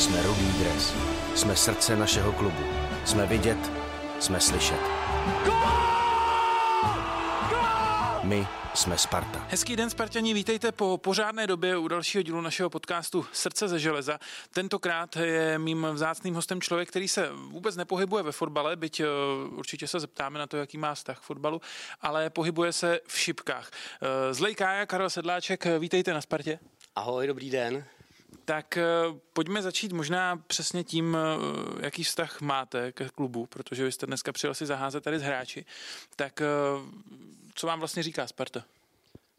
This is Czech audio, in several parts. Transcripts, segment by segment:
Jsme rudý dres. Jsme srdce našeho klubu. Jsme vidět, jsme slyšet. My jsme Sparta. Hezký den, Spartani, vítejte po pořádné době u dalšího dílu našeho podcastu Srdce ze železa. Tentokrát je mým vzácným hostem člověk, který se vůbec nepohybuje ve fotbale, byť eh, určitě se zeptáme na to, jaký má vztah k fotbalu, ale pohybuje se v šipkách. Eh, Zlej Kája, Karel Sedláček, vítejte na Spartě. Ahoj, dobrý den. Tak eh, pojďme začít možná přesně tím, jaký vztah máte ke klubu, protože vy jste dneska přijel si zaházet tady s hráči. Tak co vám vlastně říká Sparta?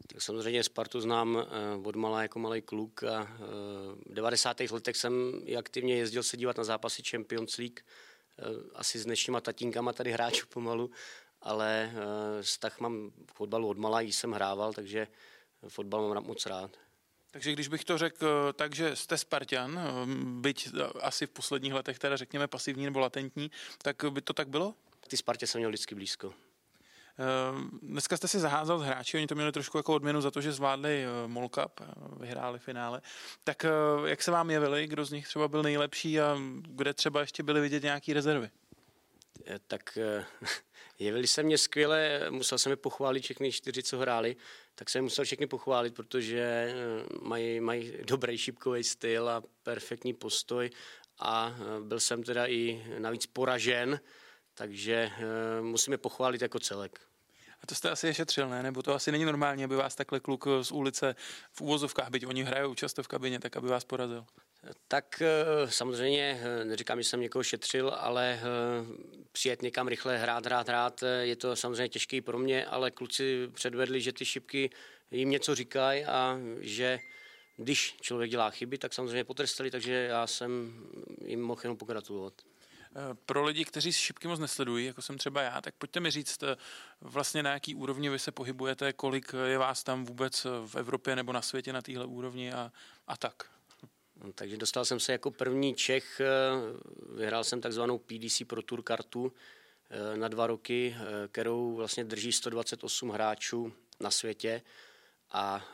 Tak samozřejmě Spartu znám eh, od malá jako malý kluk a eh, v 90. letech jsem i aktivně jezdil se dívat na zápasy Champions League, eh, asi s dnešníma tatínkama tady hráčů pomalu, ale vztah mám k fotbalu od malá, jsem hrával, takže fotbal mám moc rád. Takže když bych to řekl tak, že jste Spartan, byť asi v posledních letech teda řekněme pasivní nebo latentní, tak by to tak bylo? Ty Spartě jsem měl vždycky blízko. Ehm, dneska jste si zaházel s hráči, oni to měli trošku jako odměnu za to, že zvládli eh, Mall Cup, eh, vyhráli finále. Tak eh, jak se vám jevili, kdo z nich třeba byl nejlepší a kde třeba ještě byly vidět nějaké rezervy? Tak jevili se mě skvěle, musel jsem je pochválit všechny čtyři, co hráli, tak jsem musel všechny pochválit, protože mají, mají dobrý šipkový styl a perfektní postoj a byl jsem teda i navíc poražen, takže musíme pochválit jako celek. A to jste asi je šetřil, ne? Nebo to asi není normální, aby vás takhle kluk z ulice v úvozovkách, byť oni hrajou často v kabině, tak aby vás porazil? Tak uh, samozřejmě, uh, neříkám, že jsem někoho šetřil, ale přijet někam rychle, hrát, hrát, hrát, je to samozřejmě těžký pro mě, ale kluci předvedli, že ty šipky jim něco říkají a že když člověk dělá chyby, tak samozřejmě potrestali, takže já jsem jim mohl jenom pogratulovat. Eh, pro lidi, kteří šipky moc nesledují, jako jsem třeba já, tak pojďte mi říct eh, vlastně na jaký úrovni vy se pohybujete, kolik je vás tam vůbec v Evropě nebo na světě na téhle úrovni a, a tak. No, takže dostal jsem se jako první Čech, eh, vyhrál jsem takzvanou PDC Pro Tour kartu na dva roky, kterou vlastně drží 128 hráčů na světě a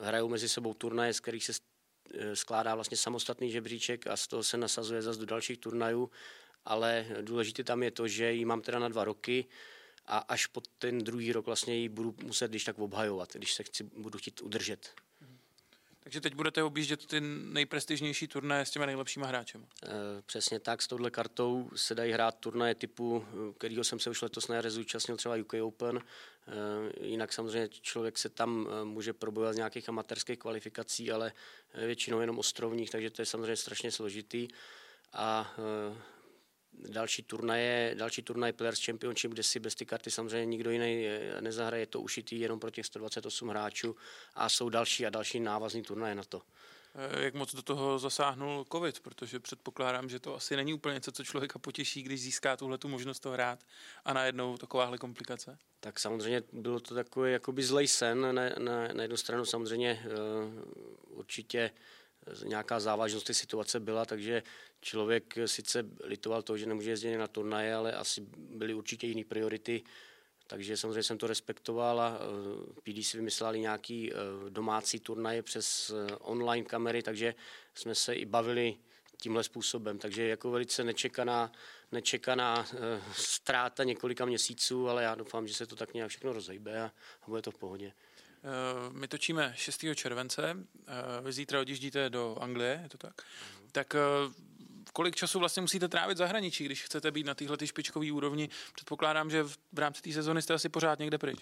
hrajou mezi sebou turnaje, z kterých se skládá vlastně samostatný žebříček a z toho se nasazuje zase do dalších turnajů ale důležité tam je to, že ji mám teda na dva roky a až po ten druhý rok vlastně ji budu muset když tak obhajovat, když se chci, budu chtít udržet. Takže teď budete objíždět ty nejprestižnější turnaje s těmi nejlepšíma hráči. E, přesně tak, s touhle kartou se dají hrát turnaje typu, kterého jsem se už letos na jaře zúčastnil, třeba UK Open. E, jinak samozřejmě člověk se tam může probojovat z nějakých amatérských kvalifikací, ale většinou jenom ostrovních, takže to je samozřejmě strašně složitý. A další turnaje, další turnaj Players Championship, kde si bez ty karty samozřejmě nikdo jiný eh, nezahraje, je to ušitý jenom pro těch 128 hráčů a jsou další a další návazní turnaje na to. Eh, jak moc do toho zasáhnul covid, protože předpokládám, že to asi není úplně něco, co člověka potěší, když získá tuhle tu možnost to hrát a najednou takováhle komplikace? Tak samozřejmě bylo to takový jakoby zlej sen. Na, na, na jednu stranu samozřejmě uh, určitě nějaká závažnost té situace byla, takže člověk sice litoval to, že nemůže jezdit na turnaje, ale asi byly určitě jiné priority, takže samozřejmě jsem to respektoval a eh, PD si vymysleli nějaký eh, domácí turnaje přes eh, online kamery, takže jsme se i bavili tímhle způsobem. Takže jako velice nečekaná, nečekaná ztráta několika měsíců, ale já doufám, že se to tak nějak všechno rozhejbe a, a bude to v pohodě. Eh, my točíme 6. července, eh, vy zítra odjíždíte do Anglie, je to tak? Mm. Tak eh, kolik času vlastně musíte trávit v zahraničí, když chcete být na téhle špičkové úrovni? Předpokládám, že v rámci té sezony jste asi pořád někde pryč.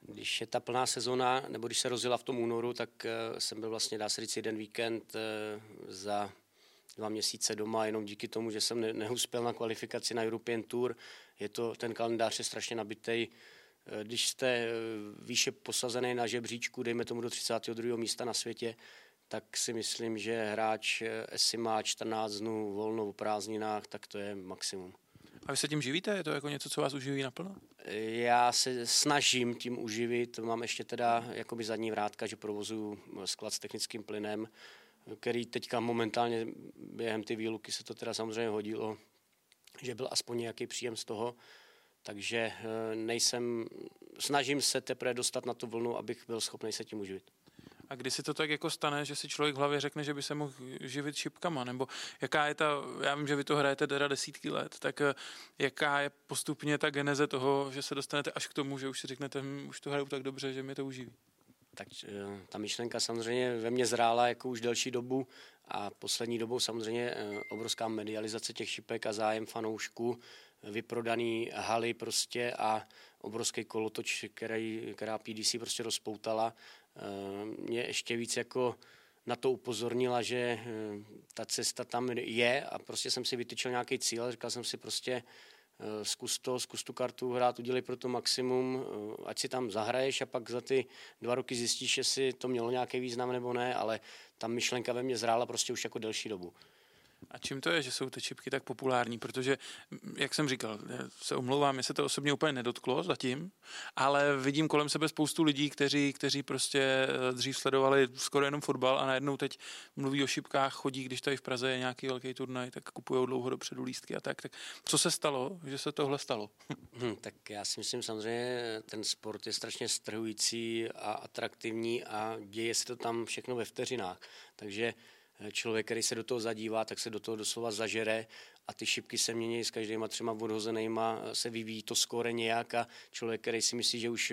Když je ta plná sezona, nebo když se rozjela v tom únoru, tak jsem byl vlastně, dá se říct, jeden víkend za dva měsíce doma, jenom díky tomu, že jsem neuspěl na kvalifikaci na European Tour. Je to, ten kalendář je strašně nabitý když jste eh, výše posazený na žebříčku, dejme tomu do 32. místa na světě, tak si myslím, že hráč, jestli eh, má 14 dnů volno v prázdninách, tak to je maximum. A vy se tím živíte? Je to jako něco, co vás uživí naplno? Já se snažím tím uživit. Mám ještě teda jakoby zadní vrátka, že provozuju sklad s technickým plynem, který teďka momentálně během ty výluky se to teda samozřejmě hodilo, že byl aspoň nějaký příjem z toho takže eh, nejsem, snažím se teprve dostat na tu vlnu, abych byl schopný se tím uživit. A kdy si to tak jako stane, že si člověk v hlavě řekne, že by se mohl živit šipkama, nebo jaká je ta, já vím, že vy to hrajete teda desítky let, tak eh, jaká je postupně ta geneze toho, že se dostanete až k tomu, že už si řeknete, hm, už to hraju tak dobře, že mě to uživí. Tak eh, ta myšlenka samozřejmě ve mně zrála jako už delší dobu a poslední dobou samozřejmě obrovská medializace těch šipek a zájem fanoušků, vyprodaný haly prostě a obrovský kolotoč, který, která PDC prostě rozpoutala. Eh, mě ještě víc jako na to upozornila, že ta cesta tam je a prostě jsem si vytyčil nějaký cíl, říkal jsem si prostě, Eh, zkus to, zkus tu kartu hrát, udělej pro to maximum, eh, ať si tam zahraješ a pak za ty dva roky zjistíš, jestli to mělo nějaký význam nebo ne, ale ta myšlenka ve mně zrála prostě už jako delší dobu. A čím to je, že jsou ty čipky tak populární? Protože, jak jsem říkal, se omlouvám, mě se to osobně úplně nedotklo zatím, ale vidím kolem sebe spoustu lidí, kteří, kteří prostě eh, dřív sledovali skoro jenom fotbal a najednou teď mluví o šipkách, chodí, když tady v Praze je nějaký velký turnaj, tak kupují dlouho dopředu lístky a tak. tak co se stalo, že se tohle stalo? Hmm, tak já si myslím samozřejmě, ten sport je strašně strhující a atraktivní a děje se to tam všechno ve vteřinách. Takže člověk, který se do toho zadívá, tak se do toho doslova zažere a ty šipky se mění s každýma třema odhozenýma, se vyvíjí to skóre nějak a člověk, který si myslí, že už,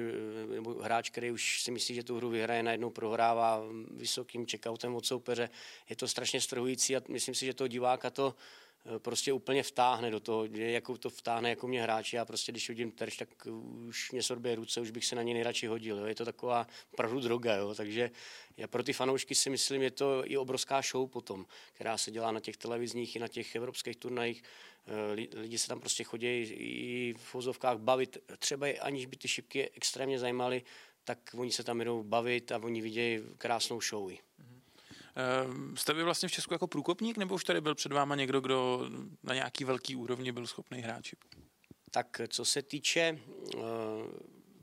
nebo hráč, který už si myslí, že tu hru vyhraje, najednou prohrává vysokým checkoutem od soupeře. Je to strašně strhující a myslím si, že toho diváka to prostě úplně vtáhne do toho, jako to vtáhne jako mě hráči. Já prostě, když vidím terč, tak už mě sorbě ruce, už bych se na něj nejradši hodil. Jo. Je to taková opravdu droga, jo. takže já pro ty fanoušky si myslím, je to i obrovská show potom, která se dělá na těch televizních i na těch evropských turnajích. Eh, lidi se tam prostě chodí i v vozovkách bavit, třeba aniž by ty šipky extrémně zajímaly, tak oni se tam jdou bavit a oni vidějí krásnou show. Ehm, jste vy vlastně v Česku jako průkopník, nebo už tady byl před váma někdo, kdo na nějaký velký úrovni byl schopný hrát Tak co se týče, eh,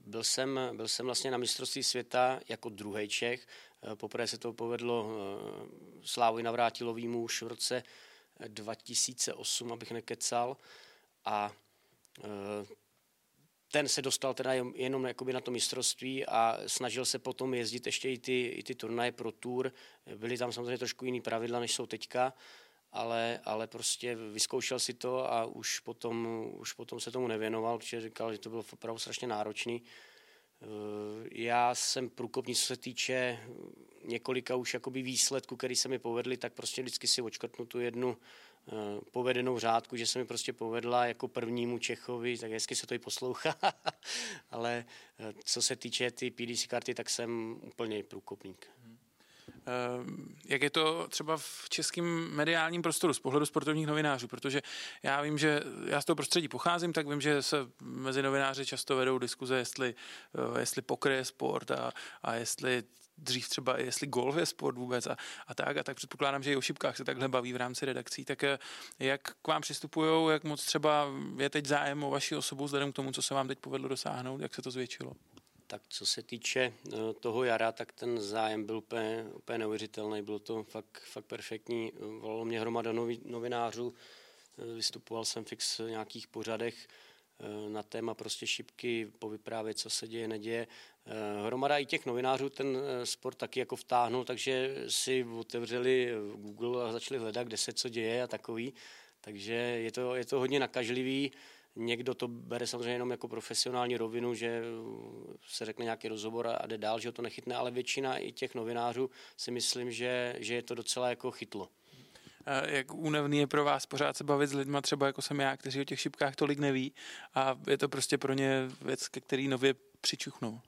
byl jsem, byl jsem vlastně na mistrovství světa jako druhý Čech. Eh, poprvé se to povedlo eh, Slávovi Navrátilovýmu už v roce 2008, abych nekecal. A ten se dostal teda jenom jakoby na to mistrovství a snažil se potom jezdit ještě i ty, i ty turnaje pro tour. Byly tam samozřejmě trošku jiný pravidla, než jsou teďka, ale, ale prostě vyzkoušel si to a už potom, už potom se tomu nevěnoval, protože říkal, že to bylo opravdu strašně náročný. Eh, já jsem průkopník, co se týče několika už jakoby výsledků, které se mi povedly, tak prostě vždycky si očkrtnu tu jednu Eh, povedenou řádku, že se mi prostě povedla jako prvnímu Čechovi, tak hezky se to i poslouchá, ale eh, co se týče ty PDC karty, tak jsem úplně průkopník. Eh, jak je to třeba v českém mediálním prostoru z pohledu sportovních novinářů? Protože já vím, že já z toho prostředí pocházím, tak vím, že se mezi novináři často vedou diskuze, jestli, jestli pokry je sport a, a jestli dřív třeba, jestli golf je sport vůbec a, a tak, a tak předpokládám, že i o šipkách se takhle baví v rámci redakcí, tak eh, jak k vám přistupují, jak moc třeba je teď zájem o vaši osobu vzhledem k tomu, co se vám teď povedlo dosáhnout, jak se to zvětšilo? Tak co se týče eh, toho jara, tak ten zájem byl úplně, úplně neuvěřitelný, bylo to fakt, fakt perfektní. Volalo mě hromada novinářů, eh, vystupoval jsem fix v nějakých pořadech, na téma prostě šipky, povyprávět, co se děje, neděje. Eh, hromada i těch novinářů ten eh, sport taky jako vtáhnul, takže si otevřeli Google a začali hledat, kde se co děje a takový. Takže je to, je to hodně nakažlivý. Někdo to bere samozřejmě jenom jako profesionální rovinu, že se řekne nějaký rozhovor a jde dál, že ho to nechytne, ale většina i těch novinářů si myslím, že, že je to docela jako chytlo. Jak únavný je pro vás pořád se bavit s lidmi, třeba jako jsem já, kteří o těch šipkách tolik neví a je to prostě pro ně věc, ke který nově přičuchnou.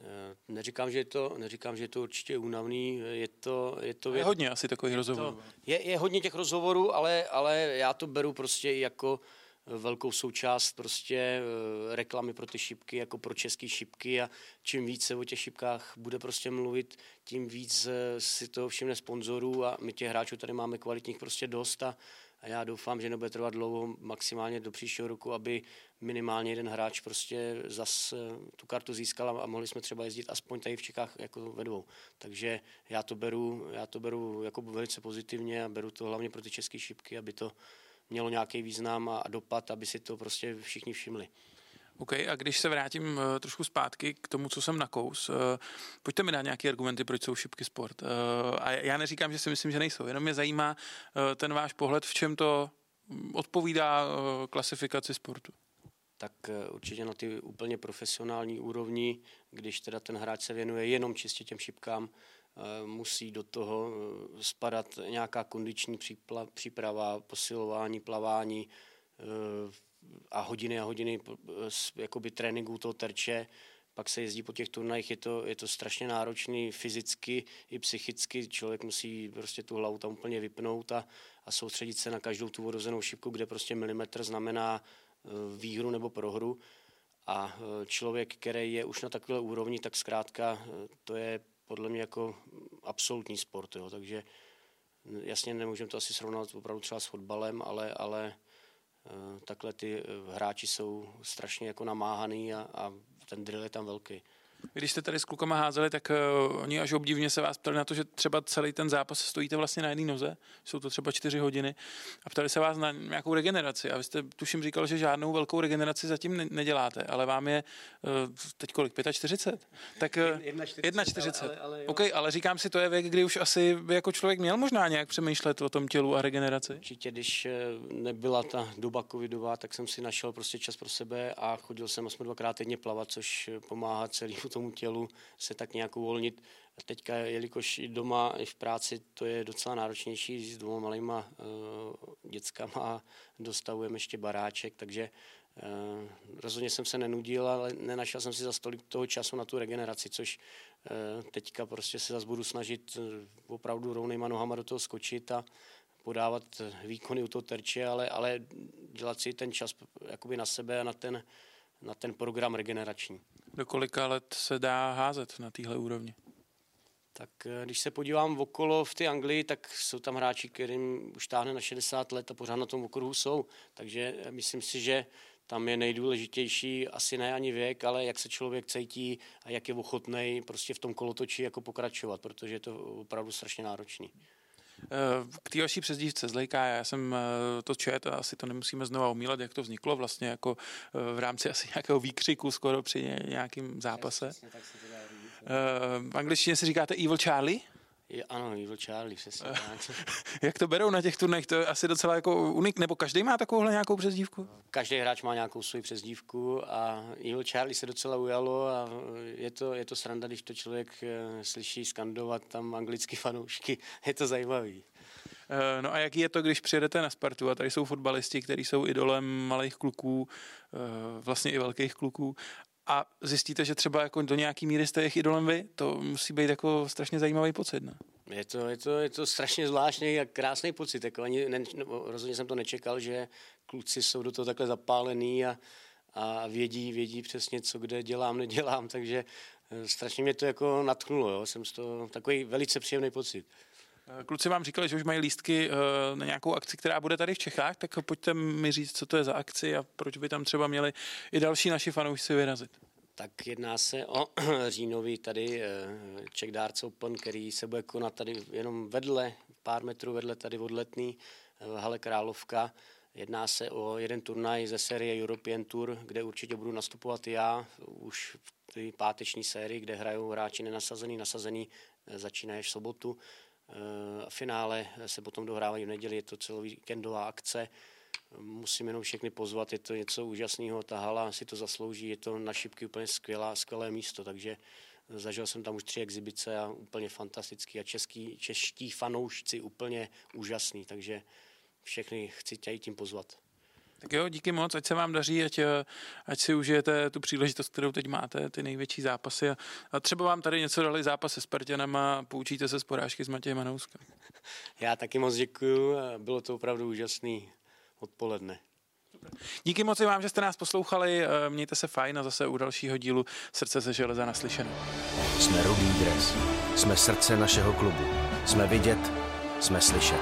Eh, neříkám, že je to, neříkám, že je to určitě únavný, je to... Je, to je hodně asi takových rozhovorů. Je, je hodně těch rozhovorů, ale, ale já to beru prostě jako velkou součást prostě eh, reklamy pro ty šipky, jako pro české šipky. A čím víc se o těch šipkách bude prostě mluvit, tím víc eh, si to všimne sponzorů. A my těch hráčů tady máme kvalitních prostě dost. A, a já doufám, že nebude trvat dlouho, maximálně do příštího roku, aby minimálně jeden hráč prostě zas eh, tu kartu získal a mohli jsme třeba jezdit aspoň tady v Čechách jako ve dvou. Takže já to beru, já to beru jako velice pozitivně a beru to hlavně pro ty české šipky, aby to mělo nějaký význam a dopad, aby si to prostě všichni všimli. OK, a když se vrátím uh, trošku zpátky k tomu, co jsem nakous, uh, pojďte mi dát nějaké argumenty, proč jsou šipky sport. Uh, a já neříkám, že si myslím, že nejsou, jenom mě zajímá uh, ten váš pohled, v čem to mm, odpovídá uh, klasifikaci sportu. Tak uh, určitě na ty úplně profesionální úrovni, když teda ten hráč se věnuje jenom čistě těm šipkám, musí do toho spadat nějaká kondiční příprava, posilování, plavání, a hodiny a hodiny jakoby tréninku toho terče, pak se jezdí po těch turnajích, je to, je to strašně náročný fyzicky i psychicky, člověk musí prostě tu hlavu tam úplně vypnout a, a soustředit se na každou tu vodozenou šipku, kde prostě milimetr znamená výhru nebo prohru. A člověk, který je už na takové úrovni, tak zkrátka to je podle mě jako absolutní sport, jo. takže jasně nemůžeme to asi srovnat opravdu třeba s fotbalem, ale, ale Eh, takhle ty eh, hráči jsou strašně jako namáhaný a, a ten drill je tam velký. Když jste tady s klukama házeli, tak uh, oni až obdivně se vás ptali na to, že třeba celý ten zápas stojíte vlastně na jedné noze, jsou to třeba čtyři hodiny, a ptali se vás na nějakou regeneraci. A vy jste tuším říkal, že žádnou velkou regeneraci zatím ne- neděláte, ale vám je uh, teď kolik, 45? Tak uh, 41, 40. Ale, ale, okay, ale říkám si, to je věk, kdy už asi by jako člověk měl možná nějak přemýšlet o tom tělu a regeneraci. Určitě, když nebyla ta doba covidová, tak jsem si našel prostě čas pro sebe a chodil jsem aspoň dvakrát týdně plavat, což pomáhá celý tomu tělu se tak nějak uvolnit. A teďka, jelikož i doma, i v práci, to je docela náročnější s dvoma malýma uh, dětskama, dostavujeme ještě baráček, takže uh, rozhodně jsem se nenudil, ale nenašel jsem si za stolik toho času na tu regeneraci, což uh, teďka prostě se zase budu snažit uh, opravdu rovnýma nohama do toho skočit a podávat výkony u toho terče, ale, ale dělat si ten čas jakoby na sebe a na ten, na ten program regenerační do kolika let se dá házet na téhle úrovni? Tak eh, když se podívám okolo v té Anglii, tak jsou tam hráči, kterým už táhne na 60 let a pořád na tom okruhu jsou. Takže eh, myslím si, že tam je nejdůležitější asi ne ani věk, ale jak se člověk cítí a jak je ochotný prostě v tom kolotoči jako pokračovat, protože je to opravdu strašně náročný. K té vaší přezdívce Zlejka, já jsem eh, to čet a asi to nemusíme znova umílat, jak to vzniklo vlastně jako eh, v rámci asi nějakého výkřiku skoro při nějakém zápase. V angličtině si říkáte Evil Charlie? Je, ano, Evil Charlie, přesně tak. Jak to berou na těch turnech? To je asi docela jako unik, nebo každý má takovouhle nějakou přezdívku? Každý hráč má nějakou svou přezdívku a Evil Charlie se docela ujalo a je to, je to sranda, když to člověk eh, slyší skandovat tam anglicky fanoušky. Je to zajímavý. Eh, no a jaký je to, když přijedete na Spartu a tady jsou fotbalisti, kteří jsou idolem malých kluků, eh, vlastně i velkých kluků a zjistíte, že třeba jako do nějaký míry jste jejich idolem vy, to musí být jako strašně zajímavý pocit, ne? Je to, je to, je to strašně zvláštní a krásný pocit. Jako ani ne, rozhodně jsem to nečekal, že kluci jsou do toho takhle zapálení a, a vědí, vědí přesně, co kde dělám, nedělám, takže eh, strašně mě to jako natchnulo. Jo. Jsem z toho takový velice příjemný pocit. Eh, kluci vám říkali, že už mají lístky eh, na nějakou akci, která bude tady v Čechách, tak pojďte mi říct, co to je za akci a proč by tam třeba měli i další naši fanoušci vyrazit. Tak jedná se o říjnový tady eh, Czech Darts Open, který se bude konat tady jenom vedle, pár metrů vedle tady od letný v Hale Královka. Jedná se o jeden turnaj ze série European Tour, kde určitě budu nastupovat já už v té páteční sérii, kde hrajou hráči nenasazený, nasazený, začíná v sobotu. Eh, finále se potom dohrávají v neděli, je to celovíkendová akce. Musím jenom všechny pozvat, je to něco úžasného, ta hala si to zaslouží, je to na šipky úplně skvělá, skvělé místo, takže zažil jsem tam už tři exibice a úplně fantastický a český, čeští fanoušci úplně úžasný, takže všechny chci tě tím pozvat. Tak jo, díky moc, ať se vám daří, ať, eh, ať si užijete tu příležitost, kterou teď máte, ty největší zápasy. A, a třeba vám tady něco dali zápas se Spartanem a poučíte se z porážky s Matějem Manouskem. Já taky moc děkuju, bylo to opravdu úžasný odpoledne. Díky moc vám, že jste nás poslouchali, eh, mějte se fajn a zase u dalšího dílu Srdce ze železa naslyšenou. Jsme Rudý dres, jsme srdce našeho klubu, jsme vidět, jsme slyšet.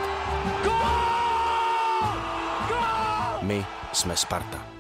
My jsme Sparta.